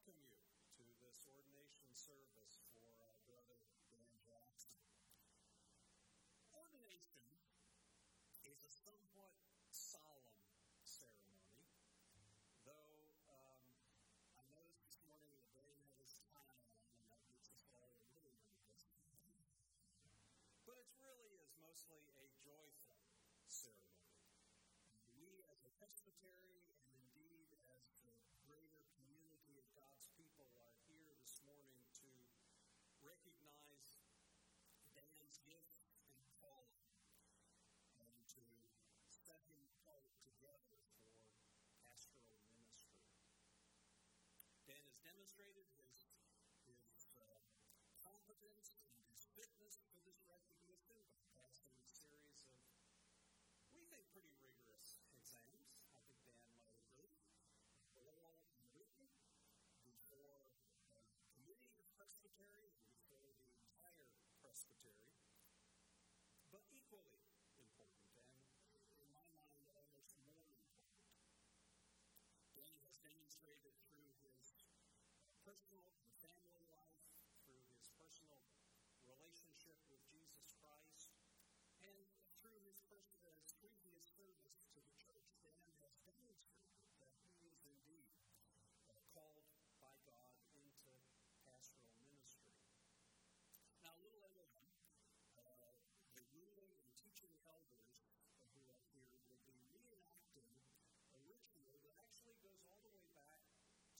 welcome you to this ordination service for uh, Brother Dan Jackson. Ordination is a somewhat solemn ceremony, though um, I noticed this morning that Dan had his tie on, and that gets us all a little nervous. But it really is mostly a joyful ceremony. We, as a presbytery, demonstrated his, his uh, competence and his fitness for this recognition by passing a series of, we think, pretty rigorous exams. I think Dan might agree. Oral and written before the committee of presbytery and before the entire presbytery. But equally personal and family life, through his personal relationship with Jesus Christ, and through his, personal, his previous service to the church, Dan has demonstrated that he is indeed uh, called by God into pastoral ministry. Now, a little later on, uh, the ruling and teaching elders who are here will be reenacting a ritual that actually goes all the way back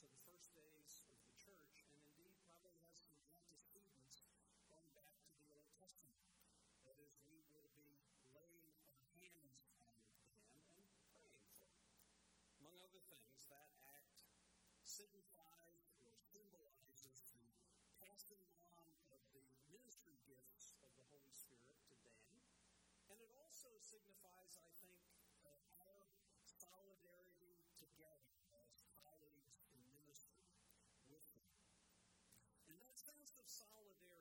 to the first days of the church, and indeed probably has some antecedents going back to the Old Testament. That is, we will be laying our hands on them and praying for them. Other things, that act signifies or symbolizes the passing on of the ministry gifts of the Holy Spirit to Dan. And it also signifies, I think, our solidarity together as colleagues in ministry with them. And that sense of solidarity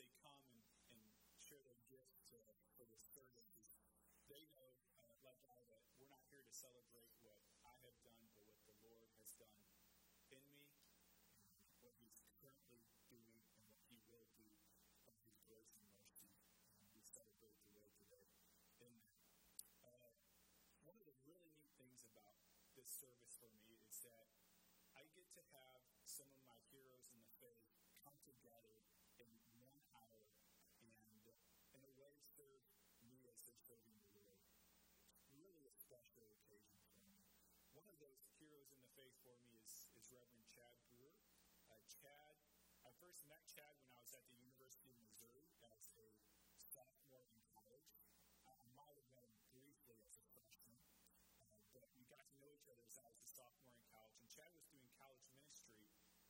they come and, and share their gift to, uh, for this service they know, uh, like I, that we're not here to celebrate what I have done, but what the Lord has done in me, what He's currently doing, and what He will do of His grace and mercy. We celebrate the Lord today in. Uh, one of the really neat things about this service for me is that I get to have some of my heroes in the faith come together faith for me is, is Reverend Chad Brewer. Uh, Chad, I first met Chad when I was at the University of Missouri as a sophomore in college. I might have met him briefly as a freshman, uh, but we got to know each other as I was a sophomore in college. And Chad was doing college ministry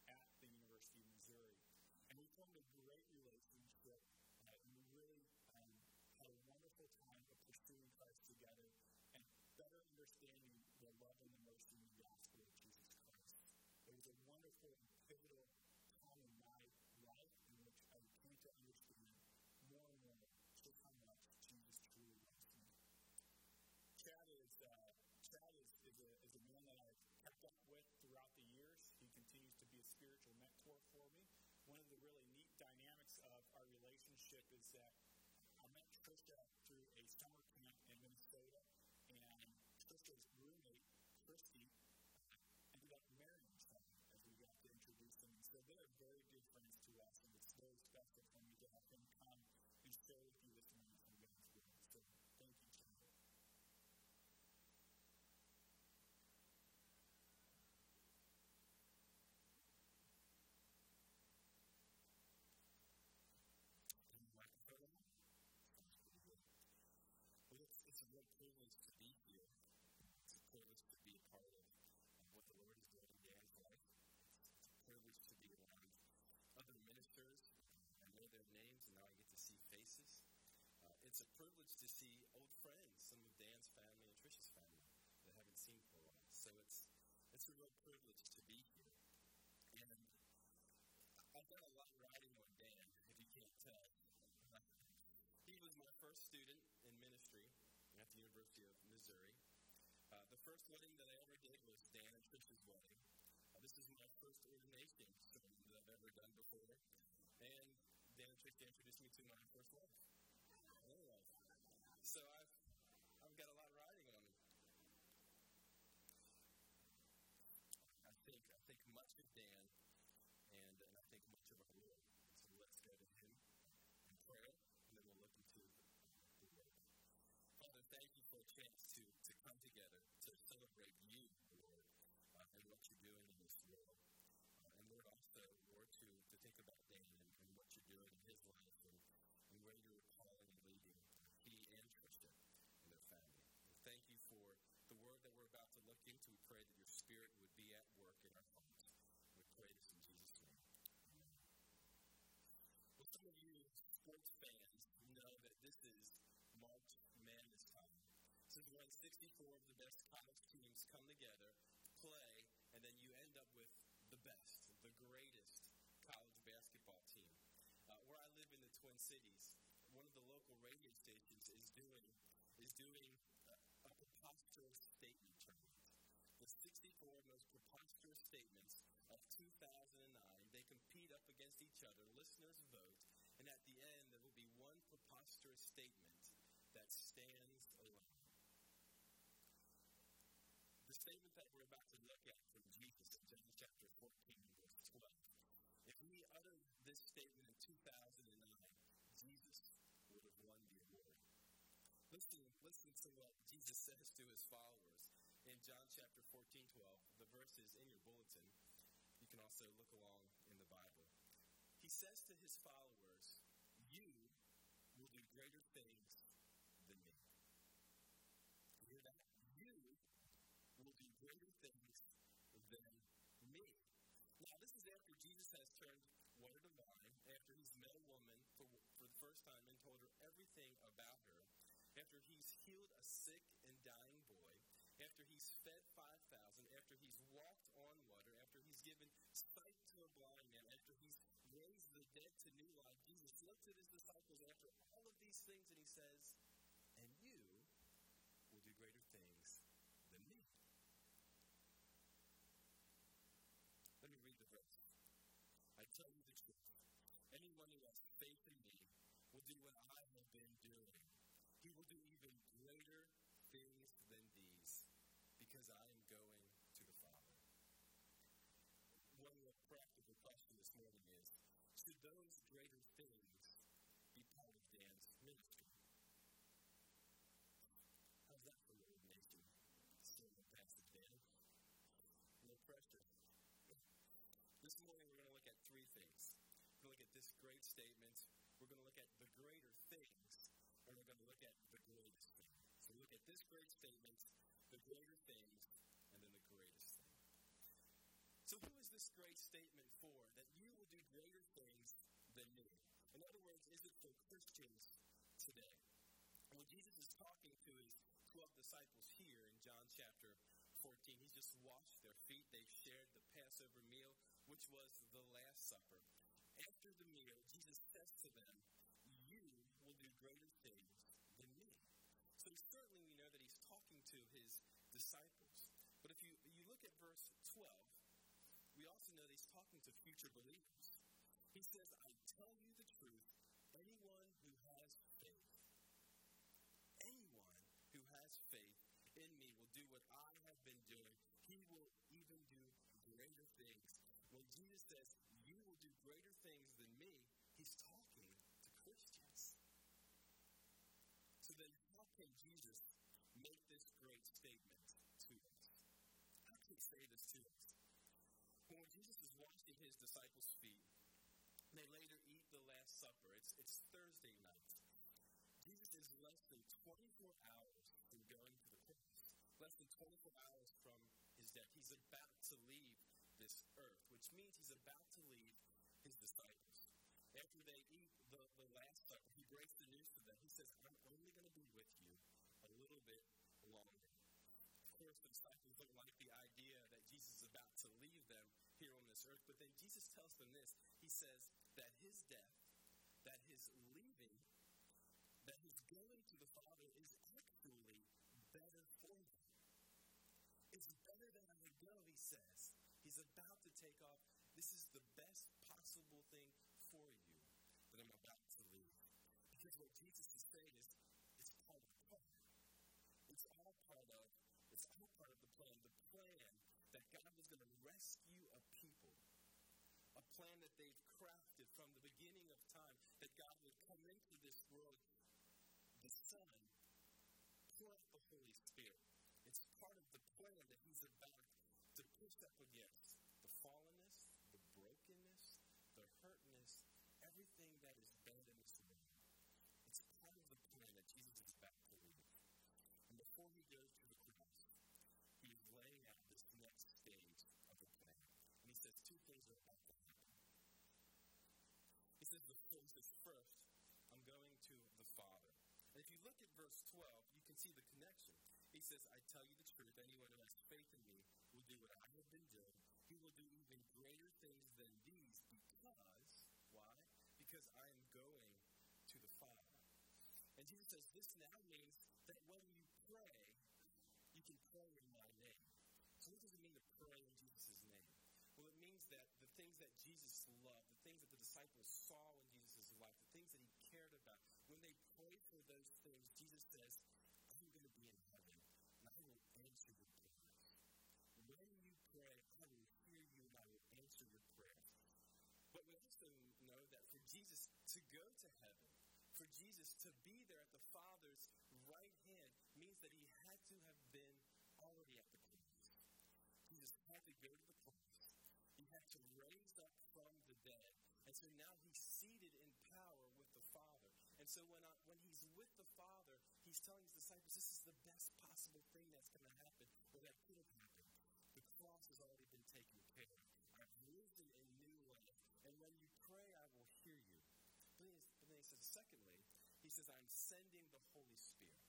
at the University of Missouri. And we formed a great relationship, uh, and we really um, had a wonderful time of pursuing Christ together and better understanding the love and the gospel of Jesus Christ. It was a wonderful and pivotal time in my life in which I came to understand more and more just how much Jesus truly loves me. Chad is, uh, Chad is, is, a, is a man that I've kept up with throughout the years. He continues to be a spiritual mentor for me. One of the really neat dynamics of our relationship is that I met Trisha through a summer camp in Minnesota, and Trisha's roommate, Christy, ended up marrying someone as we got to introduce them. And so they are very good friends to us, and it's very special for me to have them come and share with you this morning some God's word. So thank you, Chad. Well, it's, it's a real privilege to be here. It's a privilege to be a part of what the Lord is doing in Dan's life. It's, it's a privilege to be around other ministers. I know their names, and now I get to see faces. Uh, it's a privilege to see old friends, some of Dan's family and Trisha's family that I haven't seen for a while. So it's it's a real privilege to be here. And I've done a lot of writing on Dan, if you can't tell. He was my first student in ministry at the University of Missouri. Uh, the first wedding that I ever did was Dan and Trisha's wedding. Uh, this is my first ordination sermon that I've ever done before. And Dan and Trisha introduced me to my first wife. So I've, I've got a lot riding on me. I think I think much of Dan, and, and I think much of our Lord. So let's go to Him in prayer, and then we'll look into the Word. Father, thank you for a chance to, to come together to celebrate you, Lord, uh, and what you're doing in this world. Uh, and Lord, also, Lord, to, to think about Dan and, and what you're doing in his life and, and where you're calling and leading he and Trisha and their family. And thank you for the word that we're about to look into. We pray that your spirit would be at work in our hearts. We pray this in Jesus' name. Amen. Well, some of you sports fans know that this is March Madness time. This is when 64 of the best college teams come together, play, and then you end up with the best, the greatest college basketball team. Uh, where I live in the Twin Cities, one of the local radio stations is doing is doing a, a preposterous statement tournament. The 64 most preposterous statements of 2009. They compete up against each other. Listeners vote, and at the end there will be one preposterous statement that stands alone. The statement that we're about to look at from Jesus in John chapter 14, verse 12. If we uttered this statement in 2009, Jesus would have won the award. Listen, listen to what Jesus says to his followers in John chapter 14, 12. The verse is in your bulletin. You can also look along in the Bible. He says to his followers, You will do greater things than me. You hear that? You will do greater things than me. Now, this is after Jesus has turned water to wine, after he's met a woman for, for the first time and told her everything about her, after he's healed a sick and dying boy, after he's fed 5,000, after he's walked on water, after he's given sight to a blind man, after he's raised the dead to new life, Jesus looks at his disciples after all of these things and he says, And you will do greater great statements. We're going to look at the greater things, and we're going to look at the greatest thing. So look at this great statement, the greater things, and then the greatest thing. So who is this great statement for? That you will do greater things than me. In other words, is it for Christians today? When Jesus is talking to his 12 disciples here in John chapter 14, he's just washed their feet. They've shared the Passover meal, which was the Last Supper. After the meal, Jesus says to them, You will do greater things than me. So certainly we know that he's talking to his disciples. But if you, you look at verse 12, we also know that he's talking to future believers. He says, I tell you the truth, anyone who has faith, anyone who has faith in me will do what I have been doing. He will even do greater things. When Jesus says, greater things than me, he's talking to Christians. So then, how can Jesus make this great statement to us? How can he say this to us? When Jesus is washing his disciples' feet, they later eat the Last Supper. It's, it's Thursday night. Jesus is less than 24 hours from going to the cross, less than 24 hours from his death. He's about to leave this earth, which means he's about to leave. After they eat the, the Last Supper, he breaks the news to them. He says, I'm only going to be with you a little bit longer. Of course, the disciples don't like the idea that Jesus is about to leave them here on this earth, but then Jesus tells them this. He says that his death, that his leaving, that his going to the Father is actually better for them. It's better than I go, he says. He's about to take off. This is the best possible thing Jesus is saying is, it's part of. It's all part of, it's all part of the plan. The plan that God was going to rescue a people. A plan that they've crafted from the beginning of time, that God would come into this world, the Son, pour out the Holy Spirit. It's part of the plan that He's about to push up against the fallenness, the brokenness, the hurtness, everything that is bad in this world. It's part of the plan that Jesus is about to leave. And before he goes to the cross, he is laying out this next stage of the plan. And he says two things are about to happen. He says the first is first, I'm going to the Father. And if look at verse 12, you can see the connection. He says, I tell you the truth, anyone who has faith in me will do what I have been doing. He will do even greater things than these because, why? Because I am going to the Father. And Jesus says, this now means that when you pray, you can pray in my name. So what does it mean to pray in Jesus' name? Well, it means that the things that Jesus loved, the things that the disciples saw in Jesus' life, the things that he cared about, when they pray for those things, Jesus says, I'm going to be in heaven, and I will answer your prayers. When you pray, I will hear you, and I will answer your prayers. But we also know that for Jesus to go to heaven, for Jesus to be there at the Father's right hand, means that he had to have been already at the cross. Jesus had to go to the cross. He had to raise up from the dead. And so now he's seated in power with the Father. And so when, I, when he's with the Father, he's telling his disciples, this is the best possible thing that's going to happen, secondly, he says, I'm sending the Holy Spirit.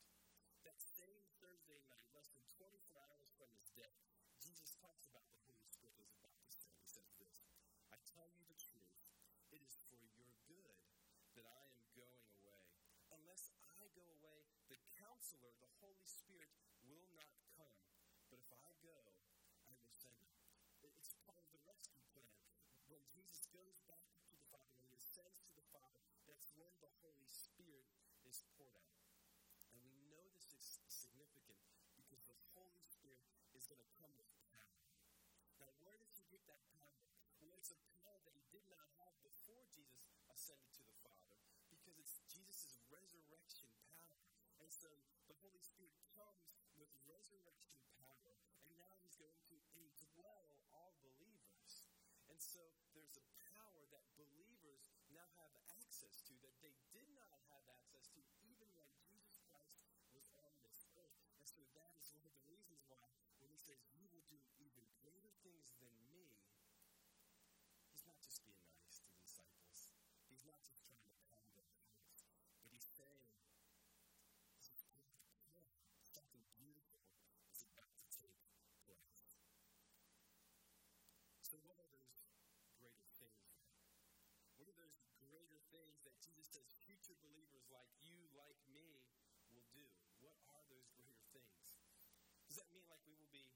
That same Thursday night, less than 24 hours from his death, Jesus talks about the Holy Spirit is about to send. He says this I tell you the truth, it is for your good that I am going away. Unless I go away, the counselor, the Holy Spirit, will not come. But if I go, I will send him. It's part of the rescue plan. When Jesus goes back to the Father, when he ascends to the Father, that's when the Holy Spirit is poured out. And we know this is significant because the Holy Spirit is going to come with power. Now, where does he get that power? Well, it's a power that he did not have before Jesus ascended to the Father because it's Jesus' resurrection power. And so the Holy Spirit comes with resurrection power, and now he's going to indwell all believers. And so there's a power that believers now have access to that they did not have access to even when Jesus Christ was on this earth. And so that is one of the reasons why when he says, You will do even greater things than me, he's not just being nice to the disciples. He's not just trying to pound their hearts, but he's saying, something beautiful is about to take place. So, what are those greater things? What are those greater things that Jesus says future believers like you, like me, will do? What are those greater things? Does that mean like we will be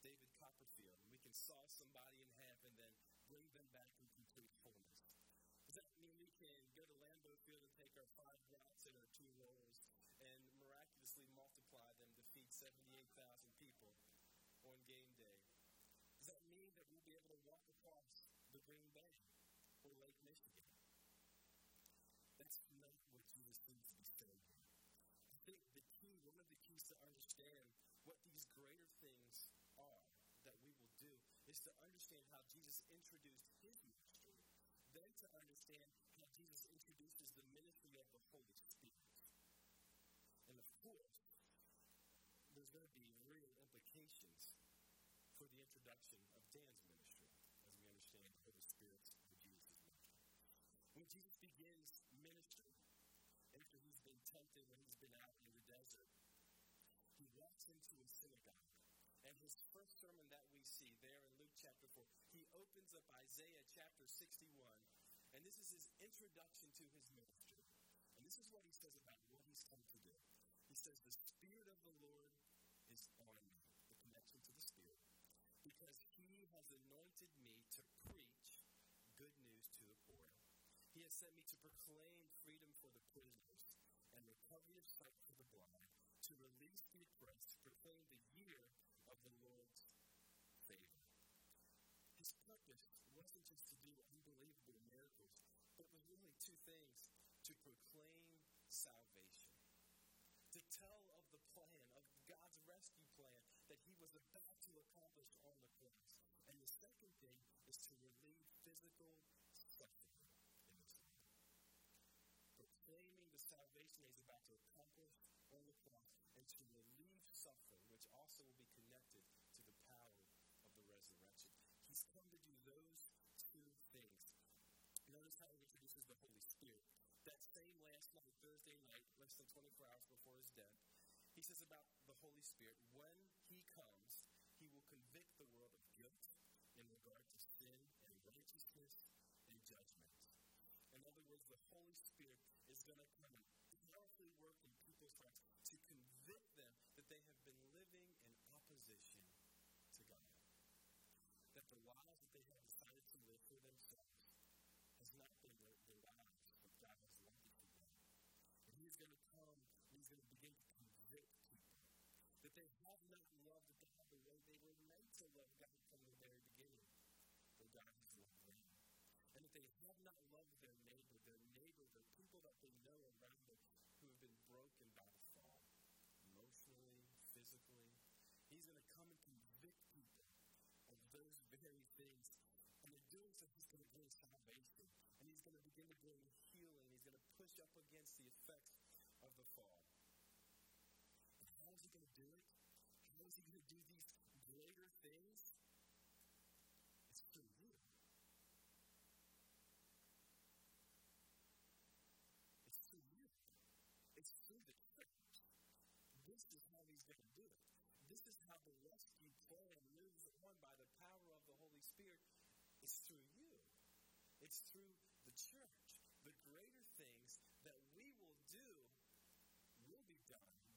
David Copperfield and we can saw somebody in half and then bring them back in complete fullness? Does that mean we can go to Lambeau Field and take our five routes and our two rolls and miraculously multiply them to feed 78,000 people on game day? Does that mean that we'll be able to walk across the Green Bay or Lake Michigan? That's not what Jesus seems to be saying. I think the key, one of the keys to understand what these greater things are that we will do is to understand how Jesus introduced his ministry, then to understand how Jesus introduces the ministry of the Holy Spirit. And of course, there's going to be real implications for the introduction of Dan's ministry as we understand the Holy Spirit's and Jesus' ministry. When Jesus begins ministry, after he's been tempted, when he's been out in the desert, he walks into first sermon that we see there in Luke chapter 4, he opens up Isaiah chapter 61, and this is his introduction to his ministry. And this is what he says about what he's come to do. He says, The Spirit of the Lord is on me, the connection to the Spirit, because he has anointed me to preach good news to the poor. He has sent me to proclaim freedom for the prisoners and recovery of sight for the blind, to release the oppressed, to proclaim the year of the Lord's favor. Purpose wasn't just to do unbelievable miracles, but was really two things to proclaim salvation, to tell of the plan, of God's rescue plan that he was about to accomplish on the cross. And the second thing is to relieve physical suffering in this world. Proclaiming the salvation he's about to accomplish on the cross and to relieve suffering, which also will be connected to the power of the resurrection. He's come to do those two things. Notice how he introduces the Holy Spirit. That same last night, Thursday night, less than 24 hours before his death, he says about the Holy Spirit, when he comes, he will convict the world of guilt in regard to sin and righteousness and judgment. In other words, the Holy Spirit is going to come and powerfully work in people's hearts to convict them that they have been living in opposition to God. That the lives that they have decided to live for themselves has not been the, the lives that God has wanted for them. And He is going to come and He's going to begin to convict people that they have not loved God the way they were meant to love God from the very beginning. For God has loved them. And that they have not loved their neighbor, their neighbor, the people that they know around them who have been broken by the fall, emotionally, physically. He's going to come and convict people of those very things. And in doing so, he's going to bring salvation. And he's going to begin to bring healing. He's going to push up against the effects of the fall. Is he going to do it? How is he going to do these greater things? It's through you. It's through you. It's through the church. This is how he's going to do it. This is how the rescue plan moves on by the power of the Holy Spirit. It's through you. It's through the church. The greater things that we will do will be done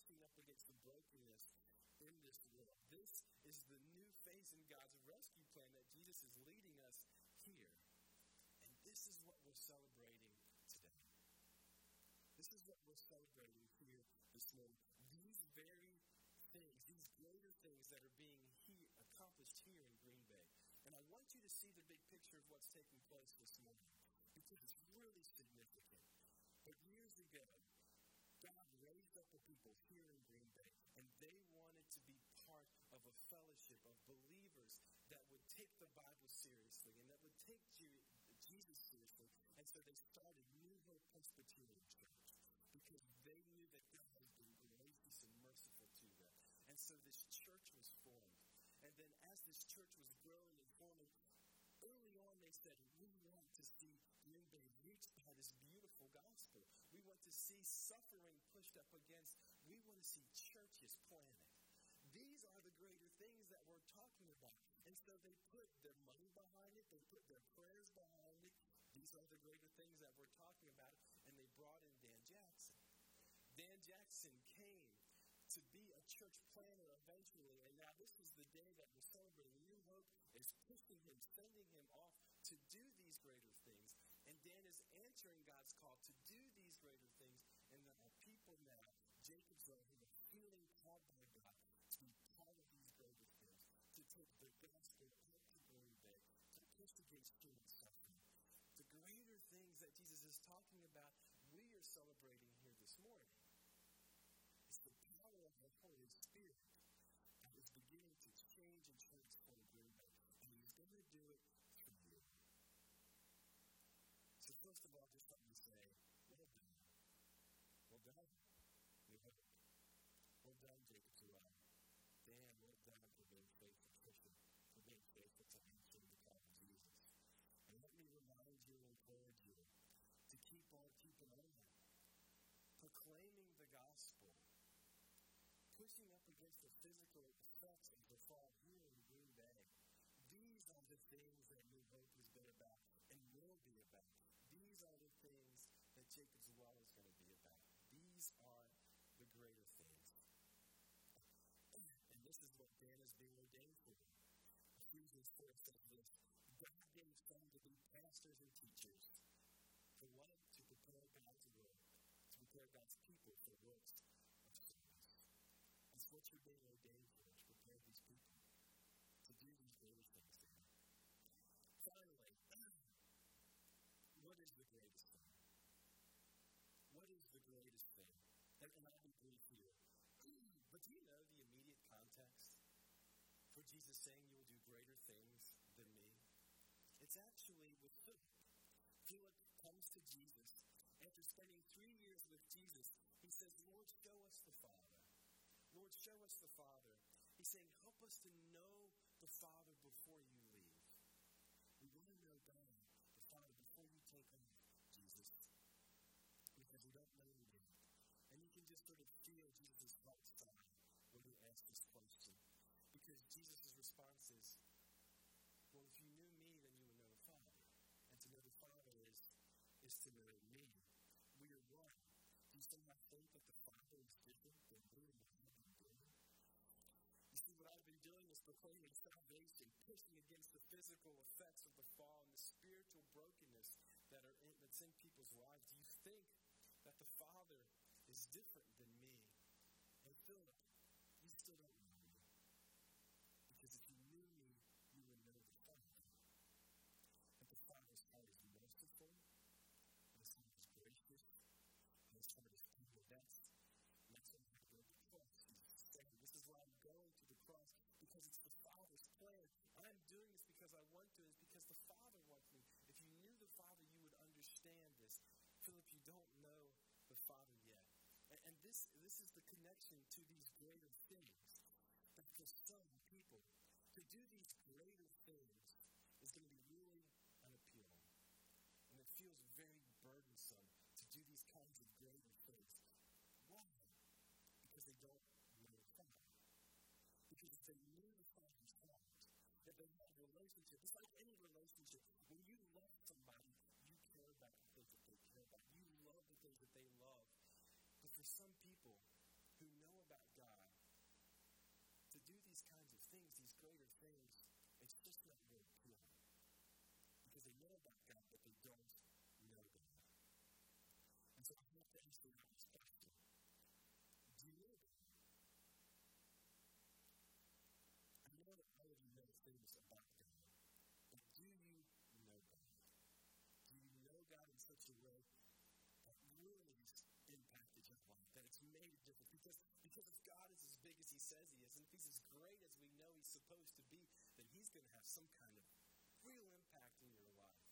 pushing up against the brokenness in this world. This is the new phase in God's rescue plan that Jesus is leading us here. And this is what we're celebrating today. This is what we're celebrating here this morning. These very things, these greater things that are being he- accomplished here in Green Bay. And I want you to see the big picture of what's taking place this morning because it's really significant. But years ago, God raised up a people here in Green Bay, and they wanted to be part of a fellowship of believers that would take the Bible seriously and that would take Jesus seriously. And so they started New Hope Presbyterian Church because they knew that God had been gracious and merciful to them. And so this church was formed. And then as this church was growing and forming, early on they said, we want to see Green Bay reached by this beautiful to see suffering pushed up against. We want to see churches planted. These are the greater things that we're talking about. And so they put their money behind it, they put their prayers behind it. These are the greater things that we're talking about. And they brought in Dan Jackson. Dan Jackson came to be a church planter eventually. And now this is the day that we're celebrating. New Hope is pushing him, sending him off to do these greater things. And Dan is answering God's call to do these greater things. And there are people Jacob's who are feeling called by God to be part of these greater things, to take the gospel out to Green Bay, to push against human suffering. The greater things that Jesus is talking about, we are celebrating here this morning. It's the power of the Holy Spirit that is beginning to change and transform Green Bay. And He's going to do it through you. So, first of all, just let me say, well done. Well done. New Hope. Well done, Jacob's Well. Dan, well done for being faithful Christian, for being faithful to answering the call of Jesus. And let me remind you and encourage you to keep on keeping on, proclaiming the gospel, pushing up against the physical effects of the fall here in Green. These are the things that New Hope has been about and will be about. These are the things that Jacob's Well is going to be about. These are the greater things. And this is what Dan is being ordained for. Ephesians 4 says this God gave some to be pastors and teachers. For what? To prepare God's work, to prepare God's people for works of service. That's what you're being ordained for, to prepare these people to do these greater things to Him. Finally, what is the greatest thing? What is the greatest thing? And, and I'll be brief here. But do you know the immediate context for Jesus saying you will do greater things than me? It's actually with Philip. Philip comes to Jesus. After spending three years with Jesus, he says, Lord, show us the Father. Show us the Father. He's saying, help us to know the Father before you leave. We want to know God, the Father, before you take on Jesus. Because we don't know him yet. And you can just sort of feel Jesus' heart sigh when he asks this question. Because Jesus' response is, well, if you knew me, then you would know the Father. And to know the Father is, is to know me. We are one. Do you somehow think that the Father is different than me and what I've been doing? You see, what I've been doing is proclaiming salvation, pushing against the physical effects of the fall and the spiritual brokenness that are in, that's in people's lives. Do you think that the Father is different than me? And Philip, you still don't know me. Because if you knew me, you would know the Father. That the Father's heart is merciful, and his heart is gracious, and his heart is pure. That's, that's why I go to the cross. He's saying, This is why I'm going to the cross, because it's the Father's plan. I'm doing this because I want to, it's because the Father wants me. If you knew the Father, you would understand this. Philip, you don't know the Father yet. And, and this, this is the connection to these greater things. That for some people, to do these greater things is going to be really unappealing. And it feels very burdensome to do these kinds of greater things. Why? Because they don't know Father. Because if they knew the Father's heart, that they had a relationship, it's like any relationship. Some says he is, and if he's as great as we know he's supposed to be, then he's going to have some kind of real impact in your life,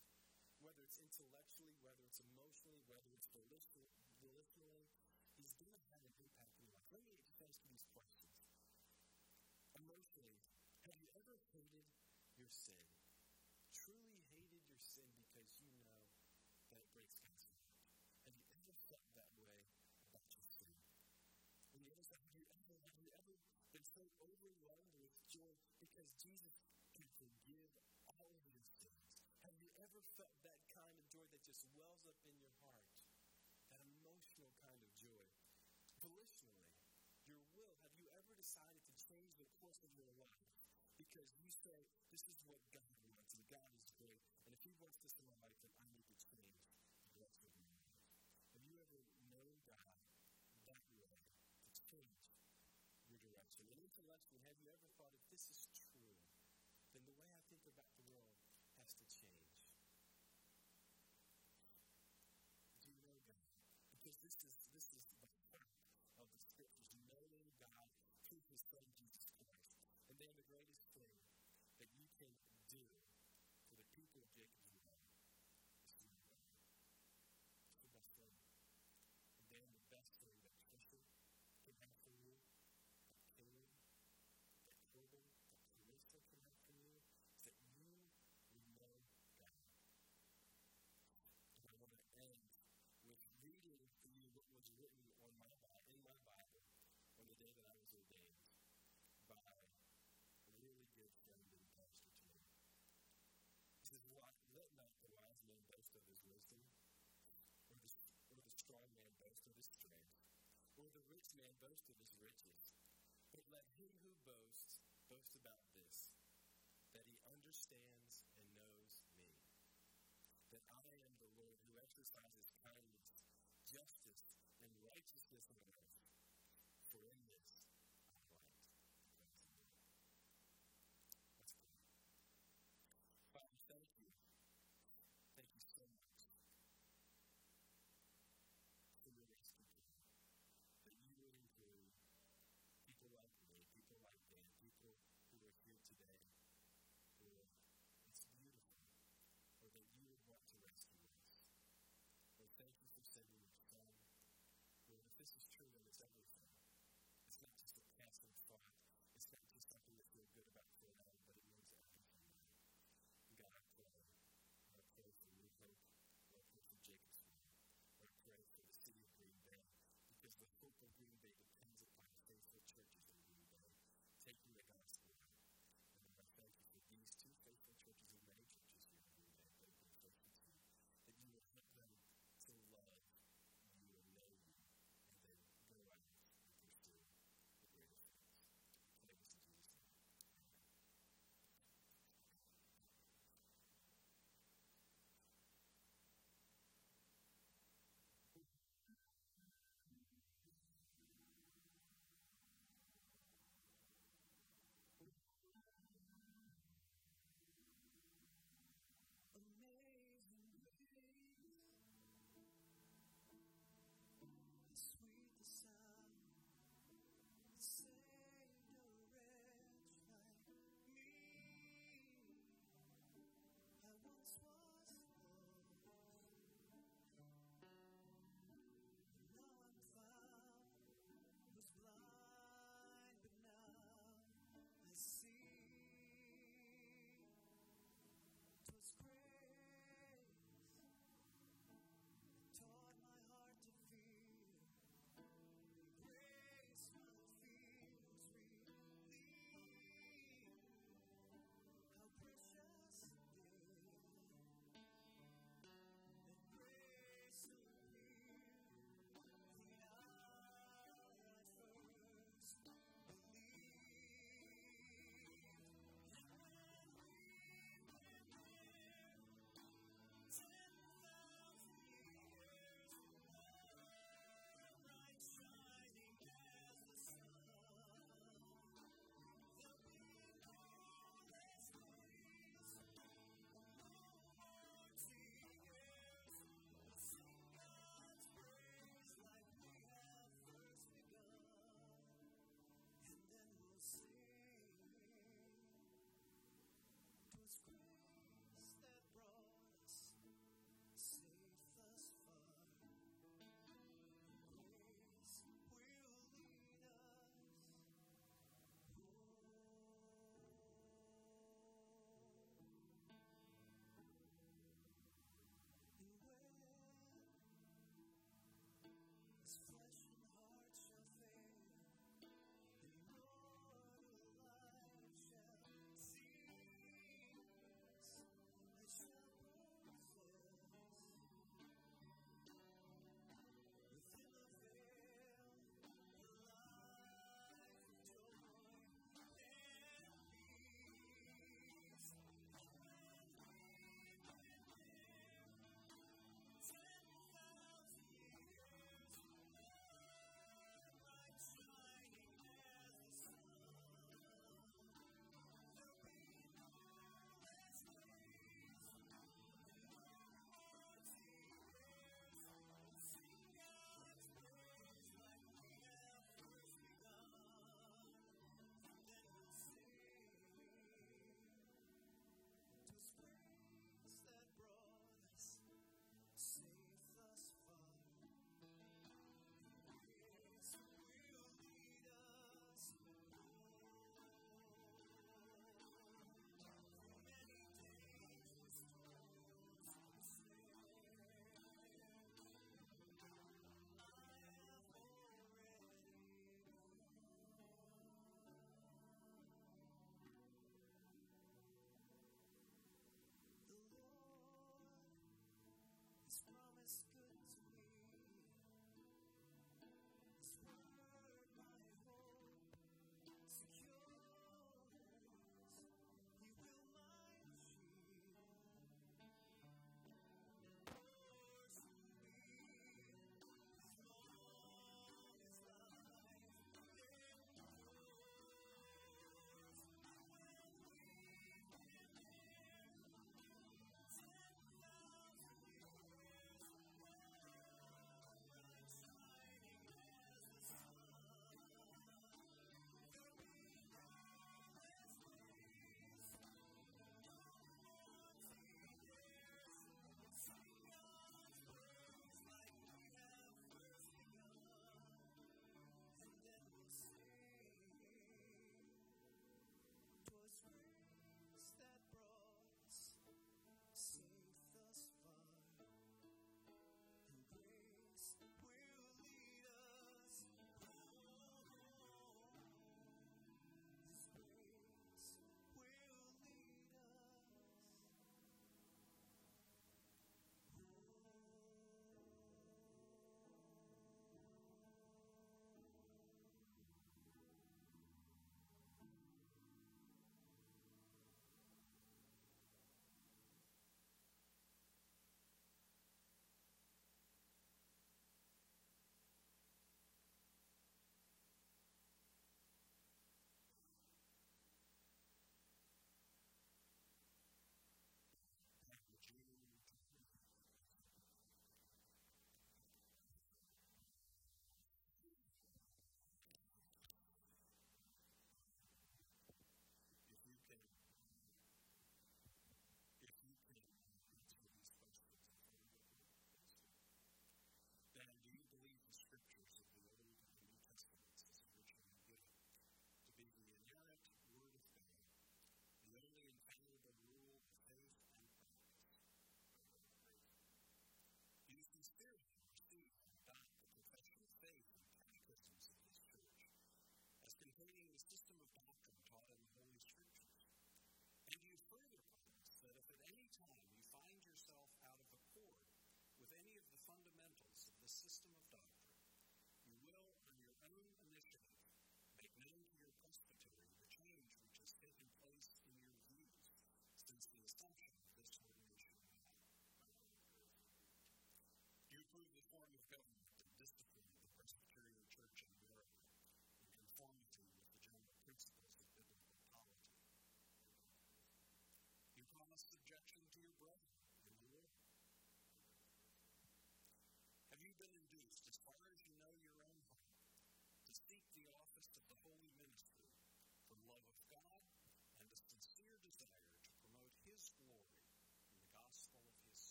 whether it's intellectually, whether it's emotionally, whether it's volitionally. He's going to have an impact in your life. Let me ask you these questions. Emotionally, have you ever hated your sin? Truly hated your sin because you know joy because Jesus can forgive all of your sins? Have you ever felt that kind of joy that just wells up in your heart? That emotional kind of joy. Volitionally, your will, have you ever decided to change the course of your life? Because you say, this is what God wants, and God is great. And if He wants this life, then I need to change the rest of my life. Have you ever known God that way to change your direction? And intellectually, have you ever thought, if this is true, then the way I think about the world has to change? Do you know God? Because this is this is the heart of the scriptures, knowing God through His Son Jesus Christ. And then the greatest thing that you can do for the people of Jacob's Well is to know God. It's the best thing. And then the best thing that Trisha can have for you, that Caleb, that Corbin, that Carissa can have for you, is that you will know God. And I want to end with reading for you what was written on my Bible, in my Bible on the day that I was ordained by a really good friend and pastor to me. He says, Let not the wise man boast of his wisdom, or the, or the strong man boast of his strength, rich man boast of his riches. But let him who boasts boast about this, that he understands and knows me. That I am the Lord who exercises kindness, justice, and righteousness on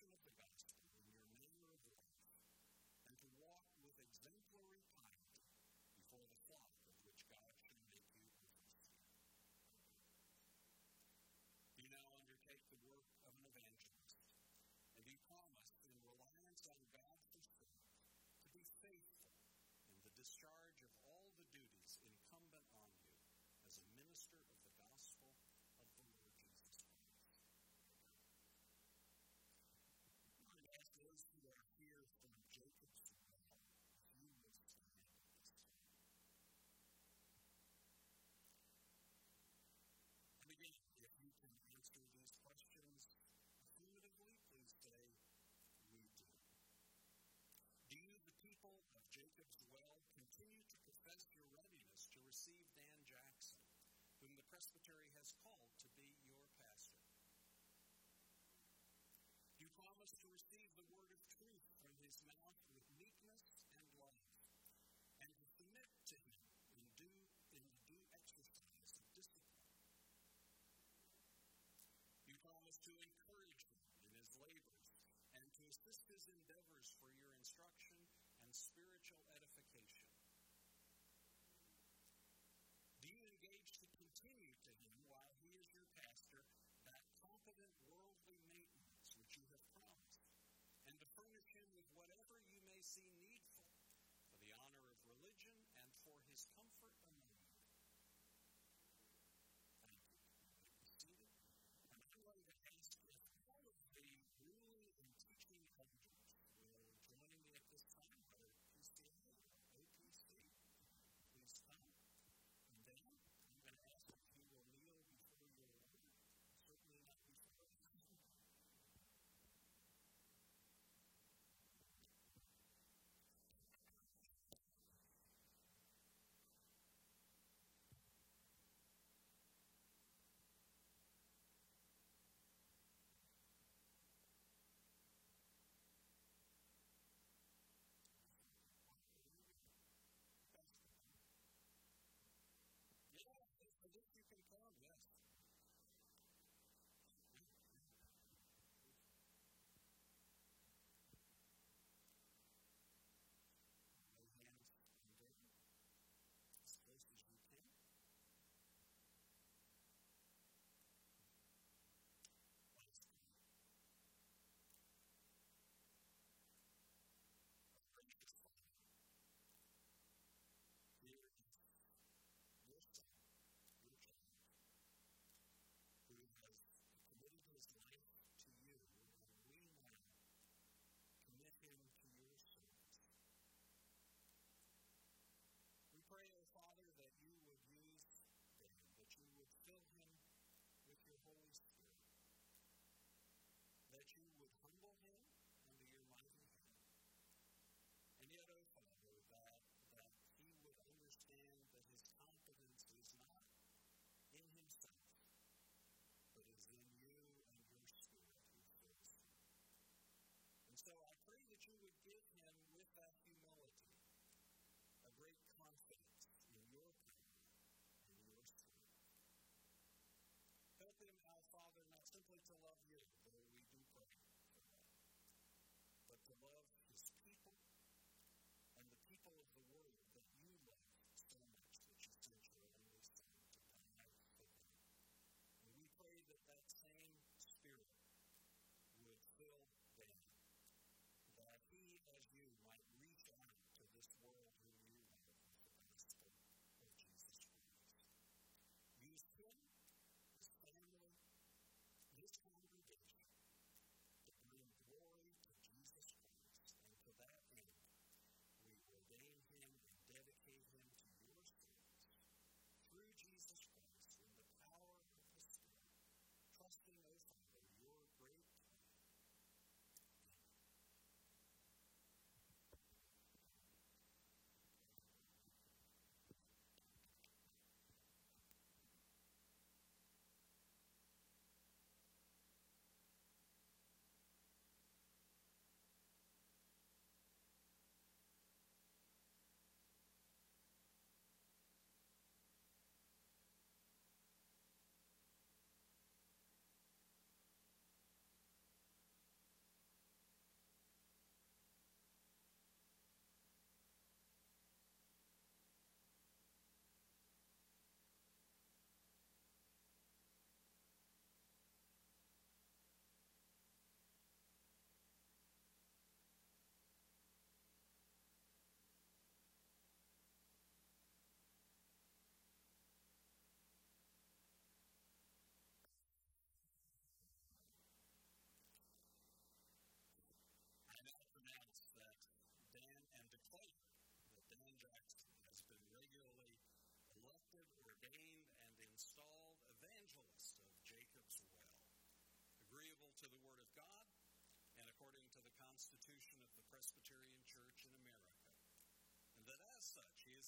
the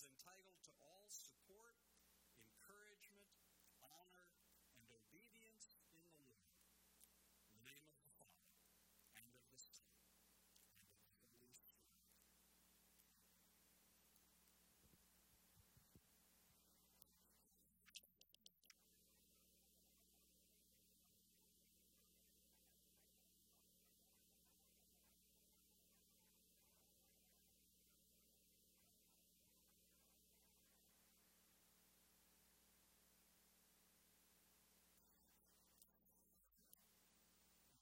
entitled to all support, encouragement, honor, and obedience in the Lord. In the name of the Father, and of the Son, and of the Holy Spirit.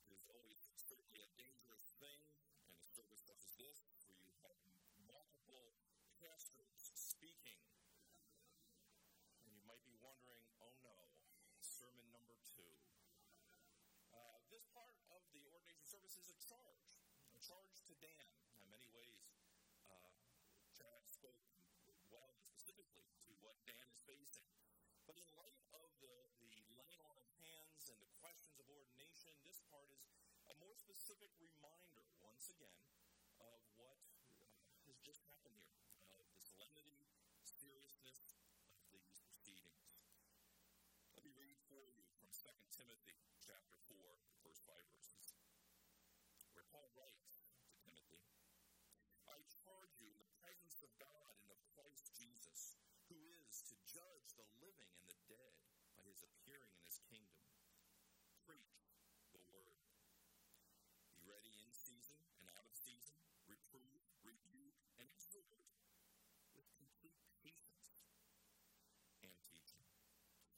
It is always certainly a dangerous thing, and a service such as this, where you have multiple pastors speaking. And you might be wondering, oh no, two. Uh, this part of the ordination service is a charge, a charge to Dan. In many ways, uh, Chad spoke well and specifically to what Dan is facing. But in light of the, the laying on of hands and the questions of ordination, this part is a more specific reminder, once again, of what uh, has just happened here, of the solemnity, seriousness of these proceedings. Let me read for you from 2 Timothy chapter 4, the first five verses, where Paul writes to Timothy, I charge you in the presence of God and of Christ Jesus, who is to judge the living and the dead by his appearing in his kingdom. Preach the word. Be ready in season and out of season, reprove, rebuke, and exhort with complete patience and teaching.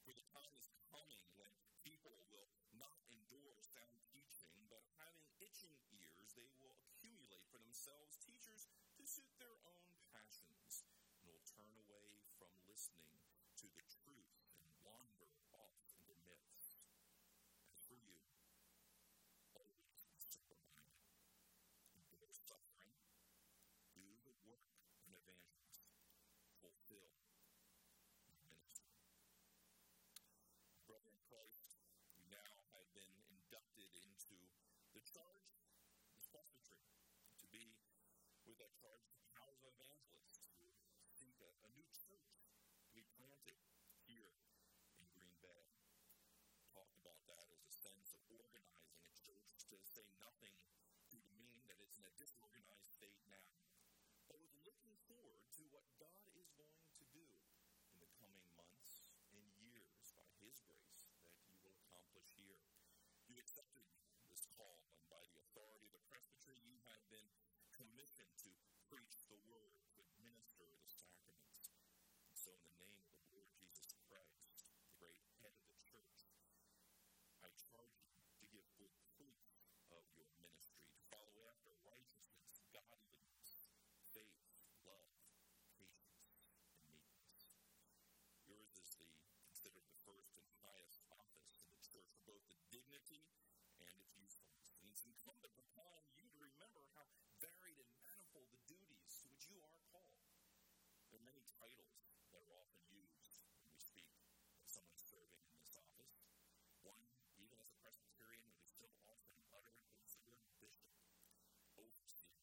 For the time is coming when people will not endure sound teaching, but having itching ears, they will accumulate for themselves teachers to suit their own passions, and will turn away from listening to the truth and wander off into myths. As for you, always be sober-minded, endure suffering, do the work of an evangelist, fulfill your ministry. Brother in Christ, you now have been inducted into the charge of presbytery to be with that charge the powers of evangelists to seek a, a new church to be planted here in Green Bay. Talk about that as a sense of organizing a church to say nothing to mean that it's in a disorganized state now, but with looking forward to what God is going to do in the coming months and years by His grace that you will accomplish here. You accepted this call, and by the authority of the presbytery, you have been commissioned to preach the word, to administer the sacraments. And so, in the name of the Lord Jesus Christ, the great head of the church, I charge you to give full proof of your ministry, to follow after righteousness, godliness, faith, love, patience, and meekness. Yours is the considered the first and highest office in the church for both the dignity and its usefulness. And it's incumbent upon you to remember how varied and manifold the duties to which you are called. There are many titles that are often used when we speak of someone serving in this office. One, even as a Presbyterian, who is still often uttered as the word bishop, overseer.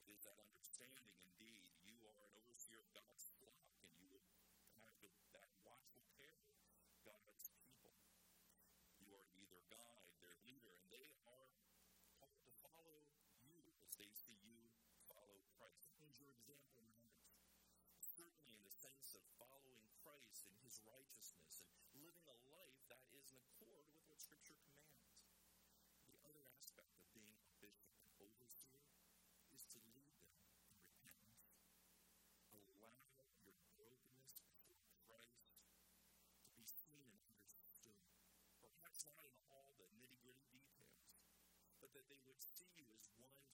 It is that understanding, indeed, you are an overseer of God's flock, and you will have that watchful care of God's people. You are either guide, their leader, and they are called to follow you as they see you follow Christ. That means your example matters. Certainly, in the sense of following Christ and his righteousness and living a life that is in accord with what Scripture commands. The other aspect of being a bishop and overseer is to lead them in repentance. Allow your brokenness before Christ to be seen and understood. Perhaps not in all the nitty gritty details, but that they would see you as one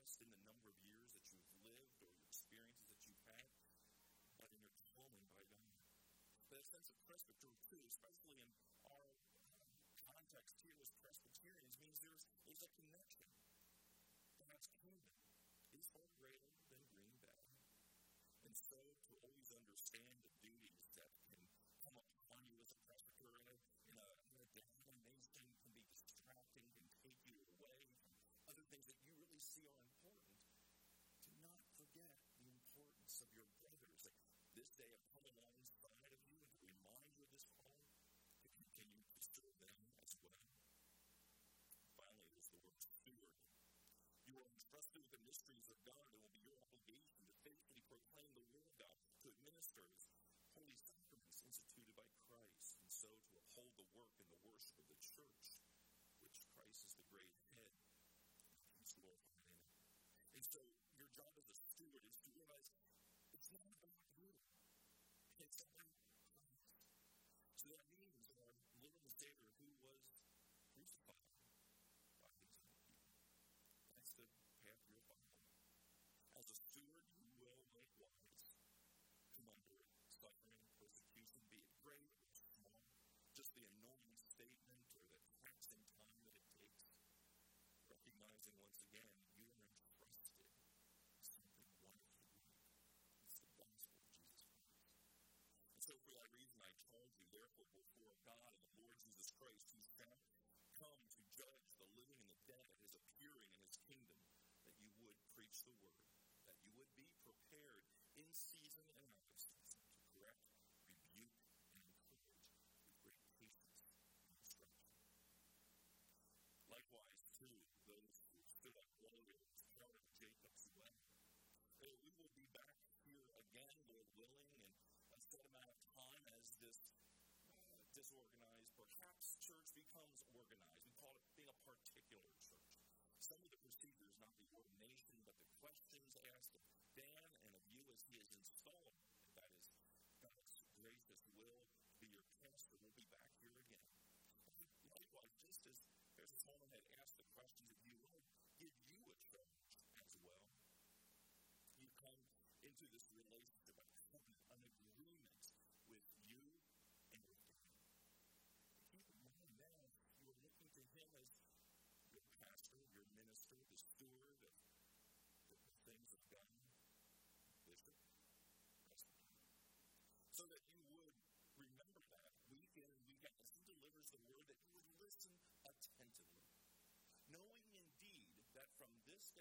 just in the number of years that you've lived or the experiences that you've had, but in your calling by God. That sense of presbytery, too, especially in our context here as Presbyterians, means there's a connection So to uphold the work and the worship of the church, which Christ is the great head, he's glorified in it. And so organized, perhaps church becomes organized. We call it being a particular church. Some of the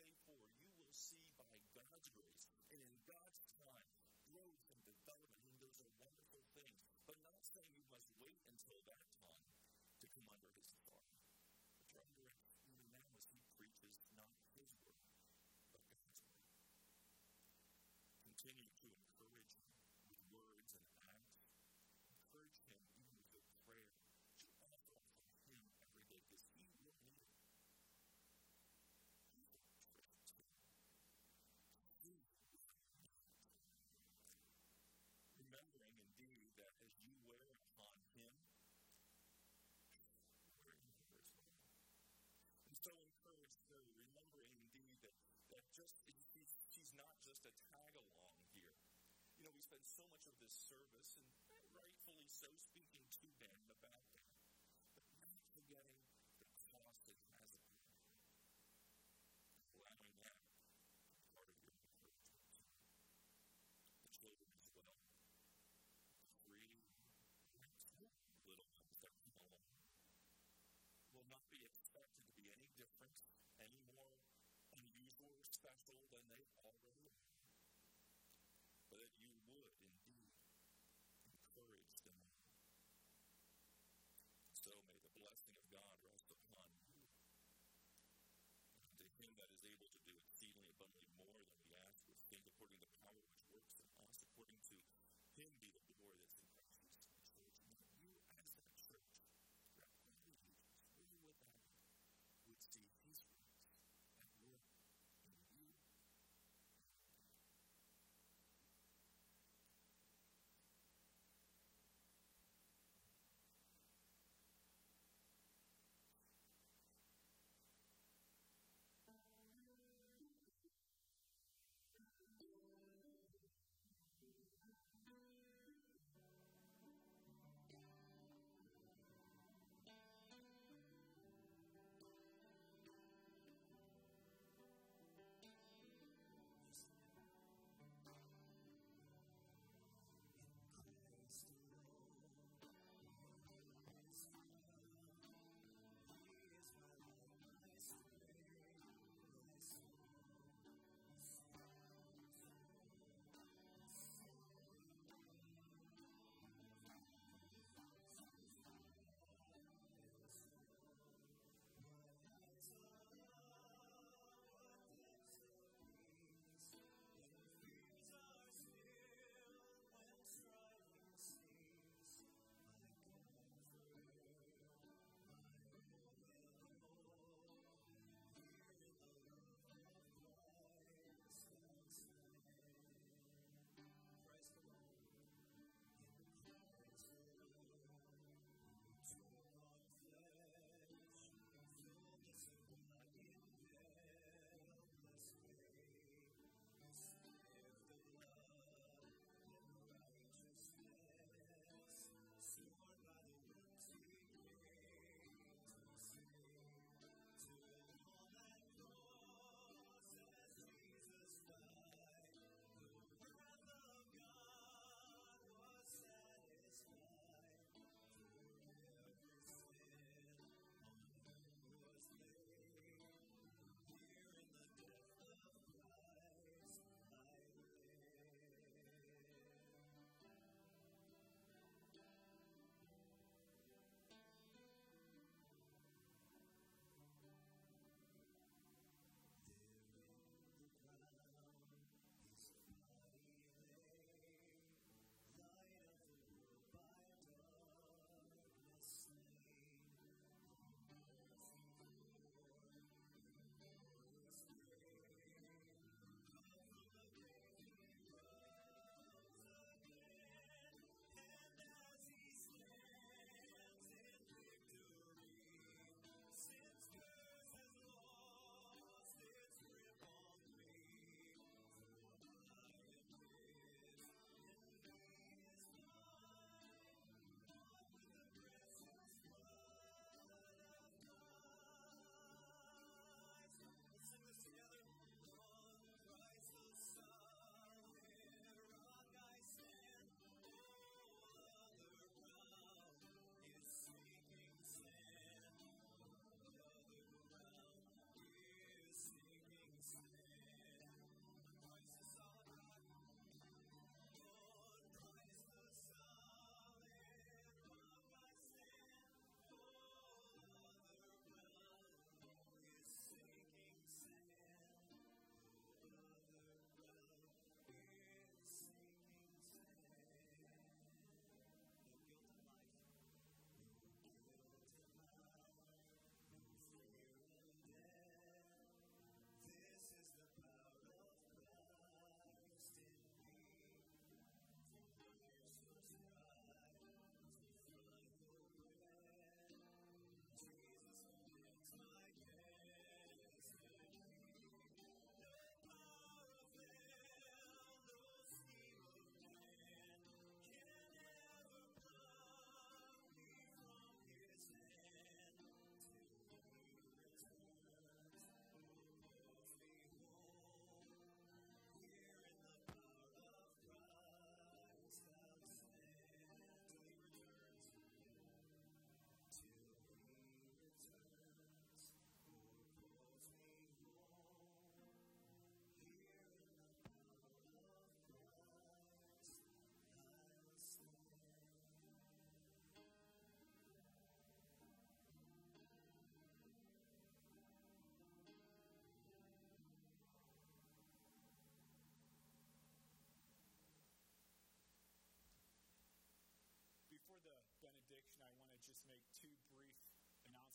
day for, you will see by God's grace and in God's so much of this service, and rightfully so, speaks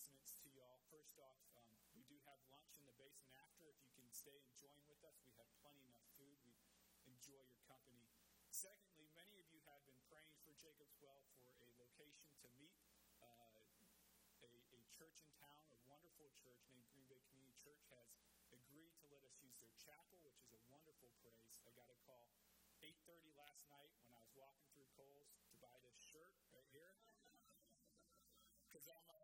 announcements to y'all. First off, um, we do have lunch in the basement after. If you can stay and join with us, we have plenty enough food. We enjoy your company. Secondly, many of you have been praying for Jacob's Well for a location to meet. Uh, a, a church in town, a wonderful church named Green Bay Community Church, has agreed to let us use their chapel, which is a wonderful praise. I got a call 8.30 last night when I was walking through Kohl's to buy this shirt right here. Because all my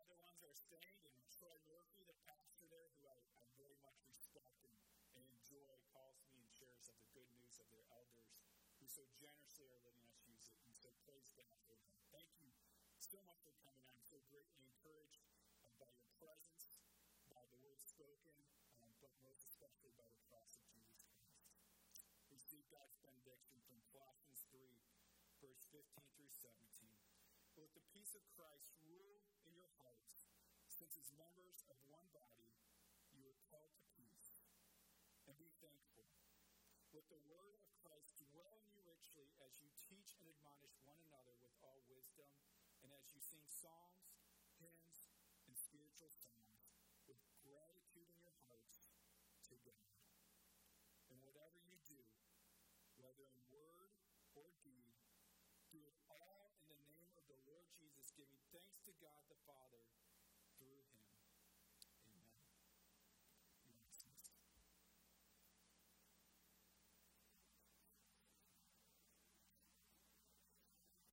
stained, and Troy Murphy, the pastor there, who I, I very much respect and, and enjoy, calls me and shares of the good news of their elders who so generously are letting us use it. And so praise God for them. Thank you so much for coming. I'm so greatly encouraged uh, by your presence, by the words spoken, um, but most especially by the cross of Jesus Christ. Receive God's benediction from Colossians 3, verse 15 through 17. Let the peace of Christ rule in your hearts, since as members of one body you are called to peace. And be thankful. Let the word of Christ dwell in you richly as you teach and admonish one another with all wisdom and as you sing psalms, hymns, and spiritual songs with gratitude in your hearts to God. And whatever you do, whether in word or deed, do it all in the name of the Lord Jesus, giving thanks to God the Father